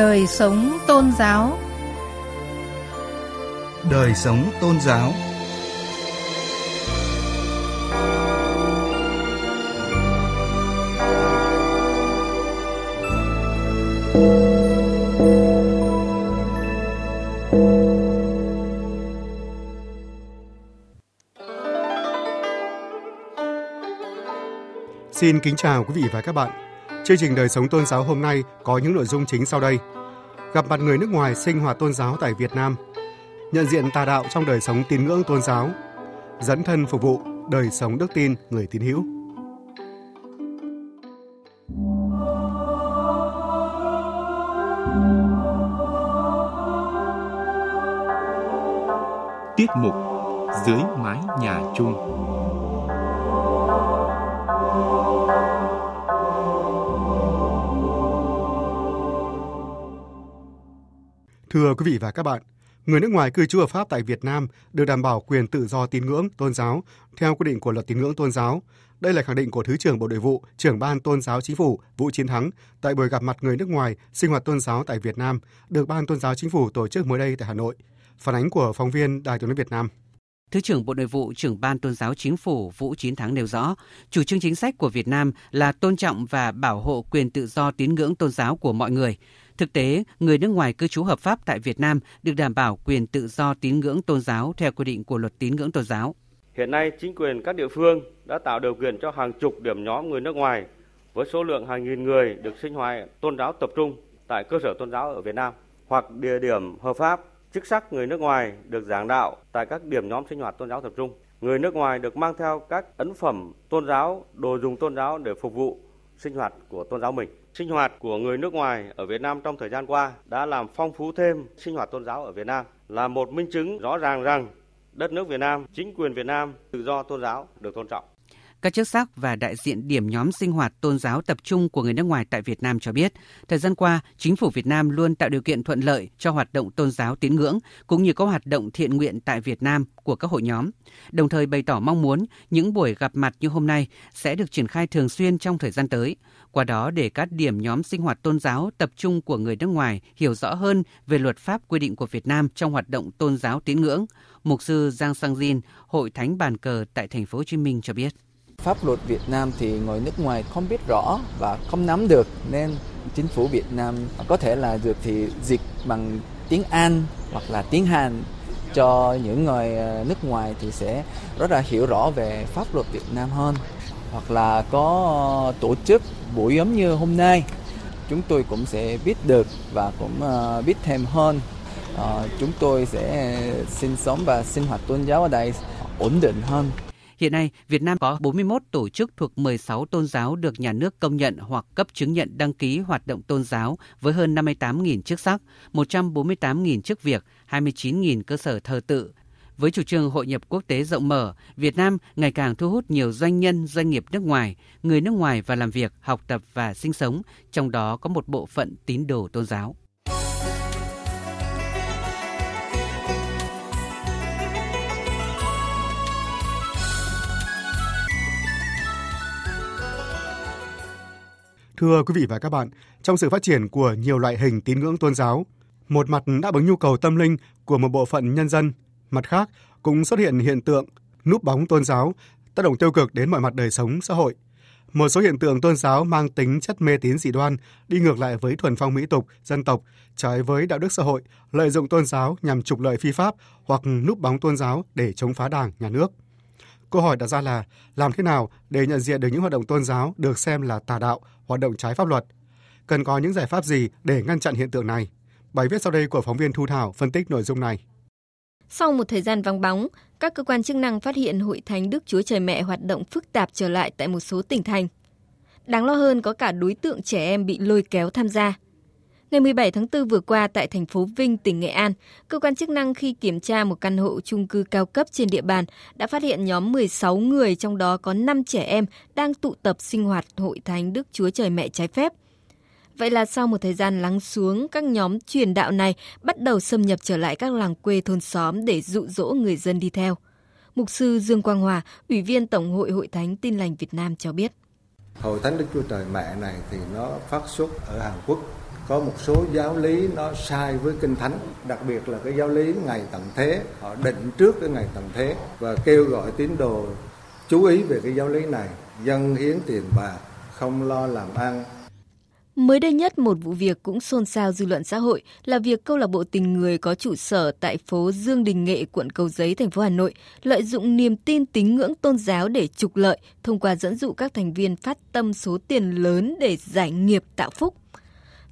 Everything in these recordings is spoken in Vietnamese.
Đời sống tôn giáo Đời sống tôn giáo Xin kính chào quý vị và các bạn. Chương trình đời sống tôn giáo hôm nay có những nội dung chính sau đây. Gặp mặt người nước ngoài sinh hoạt tôn giáo tại Việt Nam. Nhận diện tà đạo trong đời sống tín ngưỡng tôn giáo. Dẫn thân phục vụ đời sống đức tin người tín hữu. Tiết mục Dưới mái nhà chung Thưa quý vị và các bạn, người nước ngoài cư trú ở pháp tại Việt Nam được đảm bảo quyền tự do tín ngưỡng tôn giáo theo quy định của Luật Tín ngưỡng tôn giáo. Đây là khẳng định của Thứ trưởng Bộ Nội vụ, trưởng ban tôn giáo chính phủ Vũ Chiến Thắng tại buổi gặp mặt người nước ngoài sinh hoạt tôn giáo tại Việt Nam được Ban tôn giáo chính phủ tổ chức mới đây tại Hà Nội. Phản ánh của phóng viên Đài tiếng nói Việt Nam. Thứ trưởng Bộ Nội vụ, trưởng ban tôn giáo chính phủ Vũ Chiến Thắng nêu rõ, chủ trương chính sách của Việt Nam là tôn trọng và bảo hộ quyền tự do tín ngưỡng tôn giáo của mọi người. Thực tế, người nước ngoài cư trú hợp pháp tại Việt Nam được đảm bảo quyền tự do tín ngưỡng tôn giáo theo quy định của luật tín ngưỡng tôn giáo. Hiện nay, chính quyền các địa phương đã tạo điều kiện cho hàng chục điểm nhóm người nước ngoài với số lượng hàng nghìn người được sinh hoạt tôn giáo tập trung tại cơ sở tôn giáo ở Việt Nam hoặc địa điểm hợp pháp chức sắc người nước ngoài được giảng đạo tại các điểm nhóm sinh hoạt tôn giáo tập trung. Người nước ngoài được mang theo các ấn phẩm tôn giáo, đồ dùng tôn giáo để phục vụ sinh hoạt của tôn giáo mình. Sinh hoạt của người nước ngoài ở Việt Nam trong thời gian qua đã làm phong phú thêm sinh hoạt tôn giáo ở Việt Nam, là một minh chứng rõ ràng rằng đất nước Việt Nam, chính quyền Việt Nam tự do tôn giáo được tôn trọng. Các chức sắc và đại diện điểm nhóm sinh hoạt tôn giáo tập trung của người nước ngoài tại Việt Nam cho biết, thời gian qua, chính phủ Việt Nam luôn tạo điều kiện thuận lợi cho hoạt động tôn giáo tín ngưỡng cũng như các hoạt động thiện nguyện tại Việt Nam của các hội nhóm. Đồng thời bày tỏ mong muốn những buổi gặp mặt như hôm nay sẽ được triển khai thường xuyên trong thời gian tới. Qua đó để các điểm nhóm sinh hoạt tôn giáo tập trung của người nước ngoài hiểu rõ hơn về luật pháp quy định của Việt Nam trong hoạt động tôn giáo tín ngưỡng, Mục sư Giang Sang Jin, Hội Thánh Bàn Cờ tại thành phố Hồ Chí Minh cho biết. Pháp luật Việt Nam thì người nước ngoài không biết rõ và không nắm được, nên chính phủ Việt Nam có thể là được thì dịch bằng tiếng Anh hoặc là tiếng Hàn cho những người ờ, nước ngoài thì sẽ rất là hiểu rõ về pháp luật Việt Nam hơn. Hoặc là có ờ, tổ chức buổi giống như hôm nay, chúng tôi cũng sẽ biết được và cũng ờ, biết thêm hơn. Chúng tôi sẽ sinh sống và sinh hoạt tôn giáo ở đây ổn định hơn. Hiện nay, Việt Nam có 41 tổ chức thuộc 16 tôn giáo được nhà nước công nhận hoặc cấp chứng nhận đăng ký hoạt động tôn giáo với hơn 58.000 chức sắc, 148.000 chức việc, 29.000 cơ sở thờ tự. Với chủ trương hội nhập quốc tế rộng mở, Việt Nam ngày càng thu hút nhiều doanh nhân, doanh nghiệp nước ngoài, người nước ngoài và làm việc, học tập và sinh sống, trong đó có một bộ phận tín đồ tôn giáo. Thưa quý vị và các bạn, trong sự phát triển của nhiều loại hình tín ngưỡng tôn giáo, một mặt đáp ứng nhu cầu tâm linh của một bộ phận nhân dân, mặt khác cũng xuất hiện hiện tượng núp bóng tôn giáo tác động tiêu cực đến mọi mặt đời sống xã hội. Một số hiện tượng tôn giáo mang tính chất mê tín dị đoan, đi ngược lại với thuần phong mỹ tục, dân tộc, trái với đạo đức xã hội, lợi dụng tôn giáo nhằm trục lợi phi pháp hoặc núp bóng tôn giáo để chống phá đảng, nhà nước. Câu hỏi đặt ra là làm thế nào để nhận diện được những hoạt động tôn giáo được xem là tà đạo, hoạt động trái pháp luật? Cần có những giải pháp gì để ngăn chặn hiện tượng này? Bài viết sau đây của phóng viên Thu Thảo phân tích nội dung này. Sau một thời gian vắng bóng, các cơ quan chức năng phát hiện Hội Thánh Đức Chúa Trời Mẹ hoạt động phức tạp trở lại tại một số tỉnh thành. Đáng lo hơn có cả đối tượng trẻ em bị lôi kéo tham gia – Ngày 17 tháng 4 vừa qua tại thành phố Vinh, tỉnh Nghệ An, cơ quan chức năng khi kiểm tra một căn hộ chung cư cao cấp trên địa bàn đã phát hiện nhóm 16 người trong đó có 5 trẻ em đang tụ tập sinh hoạt hội thánh Đức Chúa Trời Mẹ trái phép. Vậy là sau một thời gian lắng xuống, các nhóm truyền đạo này bắt đầu xâm nhập trở lại các làng quê thôn xóm để dụ dỗ người dân đi theo. Mục sư Dương Quang Hòa, Ủy viên Tổng hội Hội Thánh Tin Lành Việt Nam cho biết. Hội Thánh Đức Chúa Trời Mẹ này thì nó phát xuất ở Hàn Quốc có một số giáo lý nó sai với kinh thánh đặc biệt là cái giáo lý ngày tận thế. Họ định trước cái ngày tận thế và kêu gọi tín đồ chú ý về cái giáo lý này. Dân hiến tiền bạc không lo làm ăn. Mới đây nhất, một vụ việc cũng xôn xao dư luận xã hội là việc câu lạc bộ tình người có trụ sở tại phố Dương Đình Nghệ, quận Cầu Giấy, thành phố Hà Nội, lợi dụng niềm tin tín ngưỡng tôn giáo để trục lợi thông qua dẫn dụ các thành viên phát tâm số tiền lớn để giải nghiệp tạo phúc.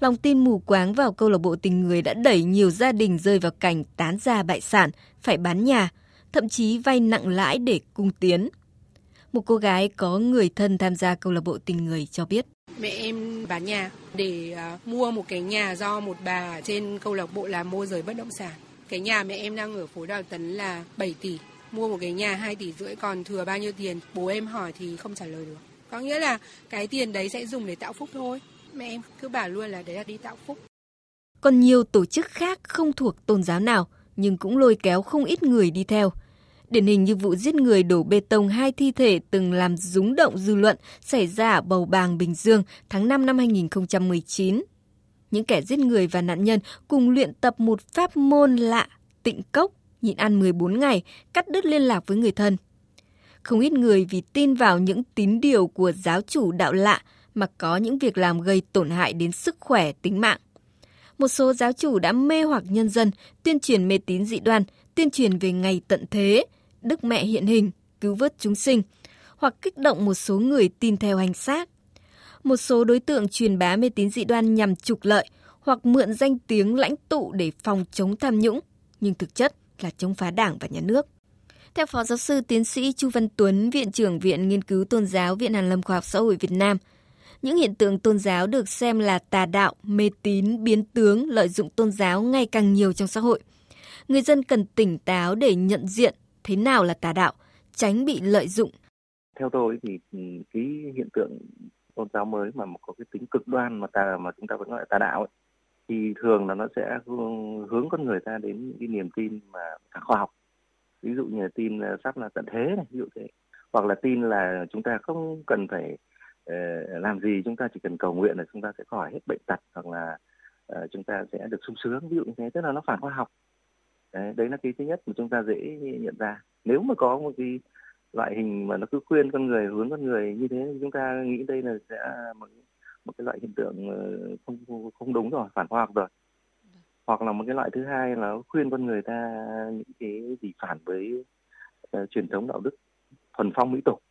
Lòng tin mù quáng vào câu lạc bộ tình người đã đẩy nhiều gia đình rơi vào cảnh tán gia bại sản, phải bán nhà, thậm chí vay nặng lãi để cung tiến. Một cô gái có người thân tham gia câu lạc bộ tình người cho biết. Mẹ em bán nhà để à, mua một cái nhà do một bà trên câu lạc bộ là môi giới bất động sản. Cái nhà mẹ em đang ở phố Đào Tấn là 7 tỷ, mua một cái nhà 2 tỷ rưỡi còn thừa bao nhiêu tiền? Bố em hỏi thì không trả lời được. Có nghĩa là cái tiền đấy sẽ dùng để tạo phúc thôi. Mẹ em cứ bảo luôn là đấy là đi tạo phúc. Còn nhiều tổ chức khác không thuộc tôn giáo nào nhưng cũng lôi kéo không ít người đi theo – Điển hình như vụ giết người đổ bê tông hai thi thể từng làm rúng động dư luận xảy ra ở Bầu Bàng, Bình Dương tháng 5 năm 2019. Những kẻ giết người và nạn nhân cùng luyện tập một pháp môn lạ, tịnh cốc, nhịn ăn 14 ngày, cắt đứt liên lạc với người thân. Không ít người vì tin vào những tín điều của giáo chủ đạo lạ mà có những việc làm gây tổn hại đến sức khỏe, tính mạng. Một số giáo chủ đã mê hoặc nhân dân, tuyên truyền mê tín dị đoan, tuyên truyền về ngày tận thế, Đức Mẹ hiện hình, cứu vớt chúng sinh, hoặc kích động một số người tin theo hành xác. Một số đối tượng truyền bá mê tín dị đoan nhằm trục lợi hoặc mượn danh tiếng lãnh tụ để phòng chống tham nhũng, nhưng thực chất là chống phá đảng và nhà nước. Theo Phó Giáo sư Tiến sĩ Chu Văn Tuấn, Viện trưởng Viện Nghiên cứu Tôn giáo Viện Hàn lâm Khoa học Xã hội Việt Nam, những hiện tượng tôn giáo được xem là tà đạo, mê tín, biến tướng, lợi dụng tôn giáo ngày càng nhiều trong xã hội. Người dân cần tỉnh táo để nhận diện thế nào là tà đạo, tránh bị lợi dụng. Theo tôi thì cái hiện tượng tôn giáo mới mà có cái tính cực đoan mà tà mà chúng ta vẫn gọi là tà đạo ấy, thì thường là nó sẽ hướng con người ta đến những cái niềm tin mà cả khoa học ví dụ như là tin là sắp là tận thế này ví dụ thế hoặc là tin là chúng ta không cần phải Ờ, làm gì chúng ta chỉ cần cầu nguyện là chúng ta sẽ khỏi hết bệnh tật hoặc là uh, chúng ta sẽ được sung sướng. Ví dụ như thế tức là nó phản khoa học. Đấy, đấy là cái thứ nhất mà chúng ta dễ nhận ra. Nếu mà có một cái loại hình mà nó cứ khuyên con người hướng con người như thế thì chúng ta nghĩ đây là sẽ một, một cái loại hiện tượng ờ, không không đúng rồi phản khoa học rồi. Hoặc là một cái loại thứ hai là khuyên con người ta những cái gì phản với uh, truyền thống đạo đức thuần phong mỹ tục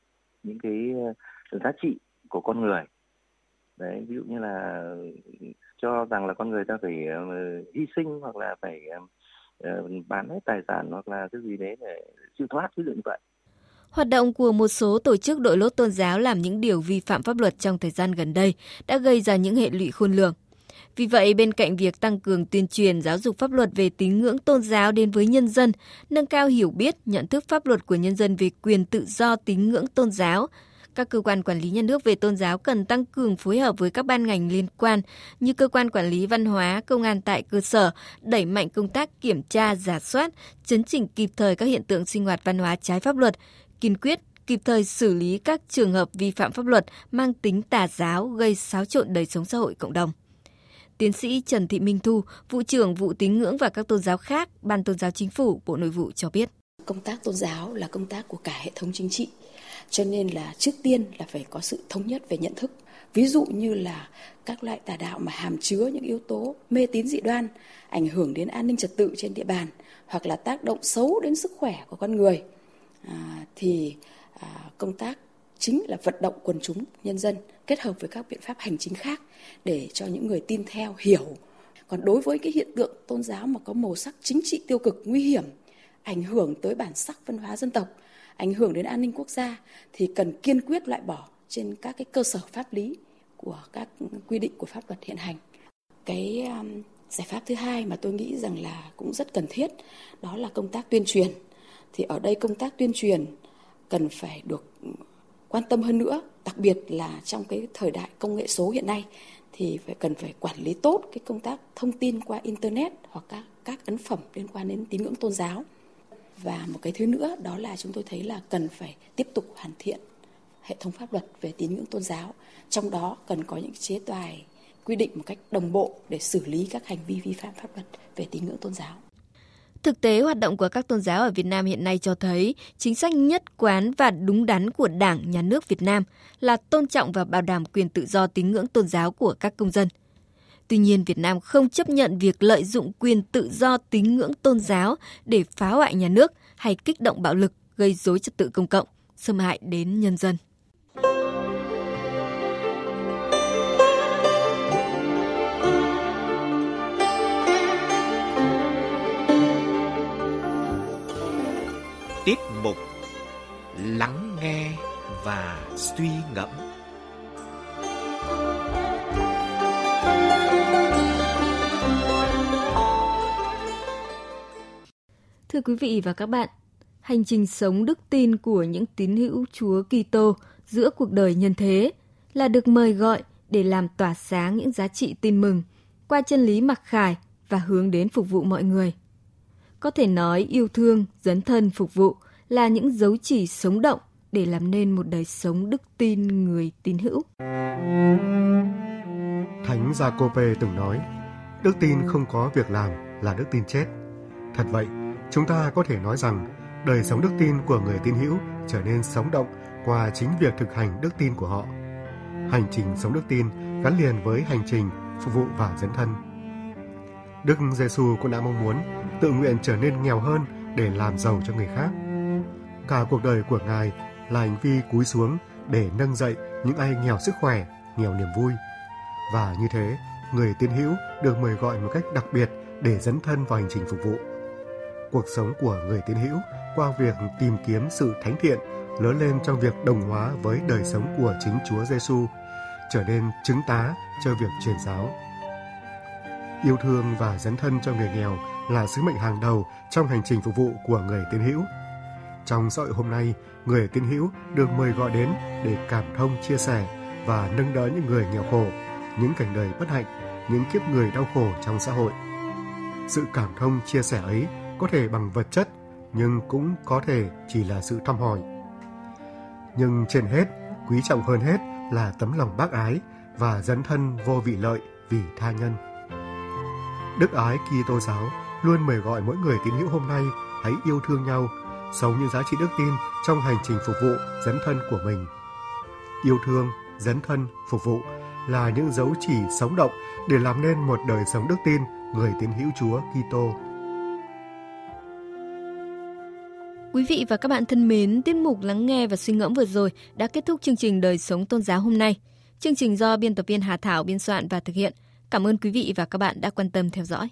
những cái uh, giá trị của con người đấy ví dụ như là cho rằng là con người ta phải uh, hy sinh hoặc là phải uh, bán hết tài sản hoặc là cái gì đấy để siêu thoát ví dụ như vậy. Hoạt động của một số tổ chức đội lốt tôn giáo làm những điều vi phạm pháp luật trong thời gian gần đây đã gây ra những hệ lụy khôn lường. Vì vậy, bên cạnh việc tăng cường tuyên truyền giáo dục pháp luật về tín ngưỡng tôn giáo đến với nhân dân, nâng cao hiểu biết, nhận thức pháp luật của nhân dân về quyền tự do tín ngưỡng tôn giáo, các cơ quan quản lý nhà nước về tôn giáo cần tăng cường phối hợp với các ban ngành liên quan như cơ quan quản lý văn hóa, công an tại cơ sở, đẩy mạnh công tác kiểm tra, giả soát, chấn chỉnh kịp thời các hiện tượng sinh hoạt văn hóa trái pháp luật, kiên quyết kịp thời xử lý các trường hợp vi phạm pháp luật mang tính tà giáo gây xáo trộn đời sống xã hội cộng đồng. Tiến sĩ Trần Thị Minh Thu, vụ trưởng vụ tín ngưỡng và các tôn giáo khác, Ban tôn giáo chính phủ, Bộ Nội vụ cho biết. Công tác tôn giáo là công tác của cả hệ thống chính trị cho nên là trước tiên là phải có sự thống nhất về nhận thức. Ví dụ như là các loại tà đạo mà hàm chứa những yếu tố mê tín dị đoan ảnh hưởng đến an ninh trật tự trên địa bàn hoặc là tác động xấu đến sức khỏe của con người. À, thì à, công tác chính là vận động quần chúng nhân dân kết hợp với các biện pháp hành chính khác để cho những người tin theo hiểu. Còn đối với cái hiện tượng tôn giáo mà có màu sắc chính trị tiêu cực nguy hiểm ảnh hưởng tới bản sắc văn hóa dân tộc ảnh hưởng đến an ninh quốc gia thì cần kiên quyết loại bỏ trên các cái cơ sở pháp lý của các quy định của pháp luật hiện hành. Cái um, giải pháp thứ hai mà tôi nghĩ rằng là cũng rất cần thiết đó là công tác tuyên truyền. Thì ở đây công tác tuyên truyền cần phải được quan tâm hơn nữa, đặc biệt là trong cái thời đại công nghệ số hiện nay thì phải cần phải quản lý tốt cái công tác thông tin qua internet hoặc các các ấn phẩm liên quan đến tín ngưỡng tôn giáo và một cái thứ nữa đó là chúng tôi thấy là cần phải tiếp tục hoàn thiện hệ thống pháp luật về tín ngưỡng tôn giáo trong đó cần có những chế tài quy định một cách đồng bộ để xử lý các hành vi vi phạm pháp luật về tín ngưỡng tôn giáo. Thực tế hoạt động của các tôn giáo ở Việt Nam hiện nay cho thấy chính sách nhất quán và đúng đắn của Đảng, Nhà nước Việt Nam là tôn trọng và bảo đảm quyền tự do tín ngưỡng tôn giáo của các công dân. Tuy nhiên, Việt Nam không chấp nhận việc lợi dụng quyền tự do tín ngưỡng tôn giáo để phá hoại nhà nước hay kích động bạo lực, gây dối trật tự công cộng, xâm hại đến nhân dân. Tiết mục Lắng nghe và suy ngẫm Thưa quý vị và các bạn, hành trình sống đức tin của những tín hữu Chúa Kitô giữa cuộc đời nhân thế là được mời gọi để làm tỏa sáng những giá trị tin mừng qua chân lý mặc khải và hướng đến phục vụ mọi người. Có thể nói yêu thương, dấn thân phục vụ là những dấu chỉ sống động để làm nên một đời sống đức tin người tín hữu. Thánh Giacôbê từng nói, đức tin không có việc làm là đức tin chết. Thật vậy, chúng ta có thể nói rằng đời sống đức tin của người tin hữu trở nên sống động qua chính việc thực hành đức tin của họ. Hành trình sống đức tin gắn liền với hành trình phục vụ và dấn thân. Đức Giêsu cũng đã mong muốn tự nguyện trở nên nghèo hơn để làm giàu cho người khác. Cả cuộc đời của Ngài là hành vi cúi xuống để nâng dậy những ai nghèo sức khỏe, nghèo niềm vui. Và như thế, người tiên hữu được mời gọi một cách đặc biệt để dấn thân vào hành trình phục vụ. Cuộc sống của người tín hữu qua việc tìm kiếm sự thánh thiện lớn lên trong việc đồng hóa với đời sống của chính Chúa Giêsu, trở nên chứng tá cho việc truyền giáo. Yêu thương và dấn thân cho người nghèo là sứ mệnh hàng đầu trong hành trình phục vụ của người tín hữu. Trong xã hội hôm nay, người tín hữu được mời gọi đến để cảm thông chia sẻ và nâng đỡ những người nghèo khổ, những cảnh đời bất hạnh, những kiếp người đau khổ trong xã hội. Sự cảm thông chia sẻ ấy có thể bằng vật chất, nhưng cũng có thể chỉ là sự thăm hỏi. Nhưng trên hết, quý trọng hơn hết là tấm lòng bác ái và dấn thân vô vị lợi vì tha nhân. Đức ái Kitô giáo luôn mời gọi mỗi người tín hữu hôm nay hãy yêu thương nhau, sống những giá trị đức tin trong hành trình phục vụ dấn thân của mình. Yêu thương, dấn thân, phục vụ là những dấu chỉ sống động để làm nên một đời sống đức tin người tín hữu Chúa Kitô. Quý vị và các bạn thân mến, tiết mục lắng nghe và suy ngẫm vừa rồi đã kết thúc chương trình đời sống tôn giáo hôm nay. Chương trình do biên tập viên Hà Thảo biên soạn và thực hiện. Cảm ơn quý vị và các bạn đã quan tâm theo dõi.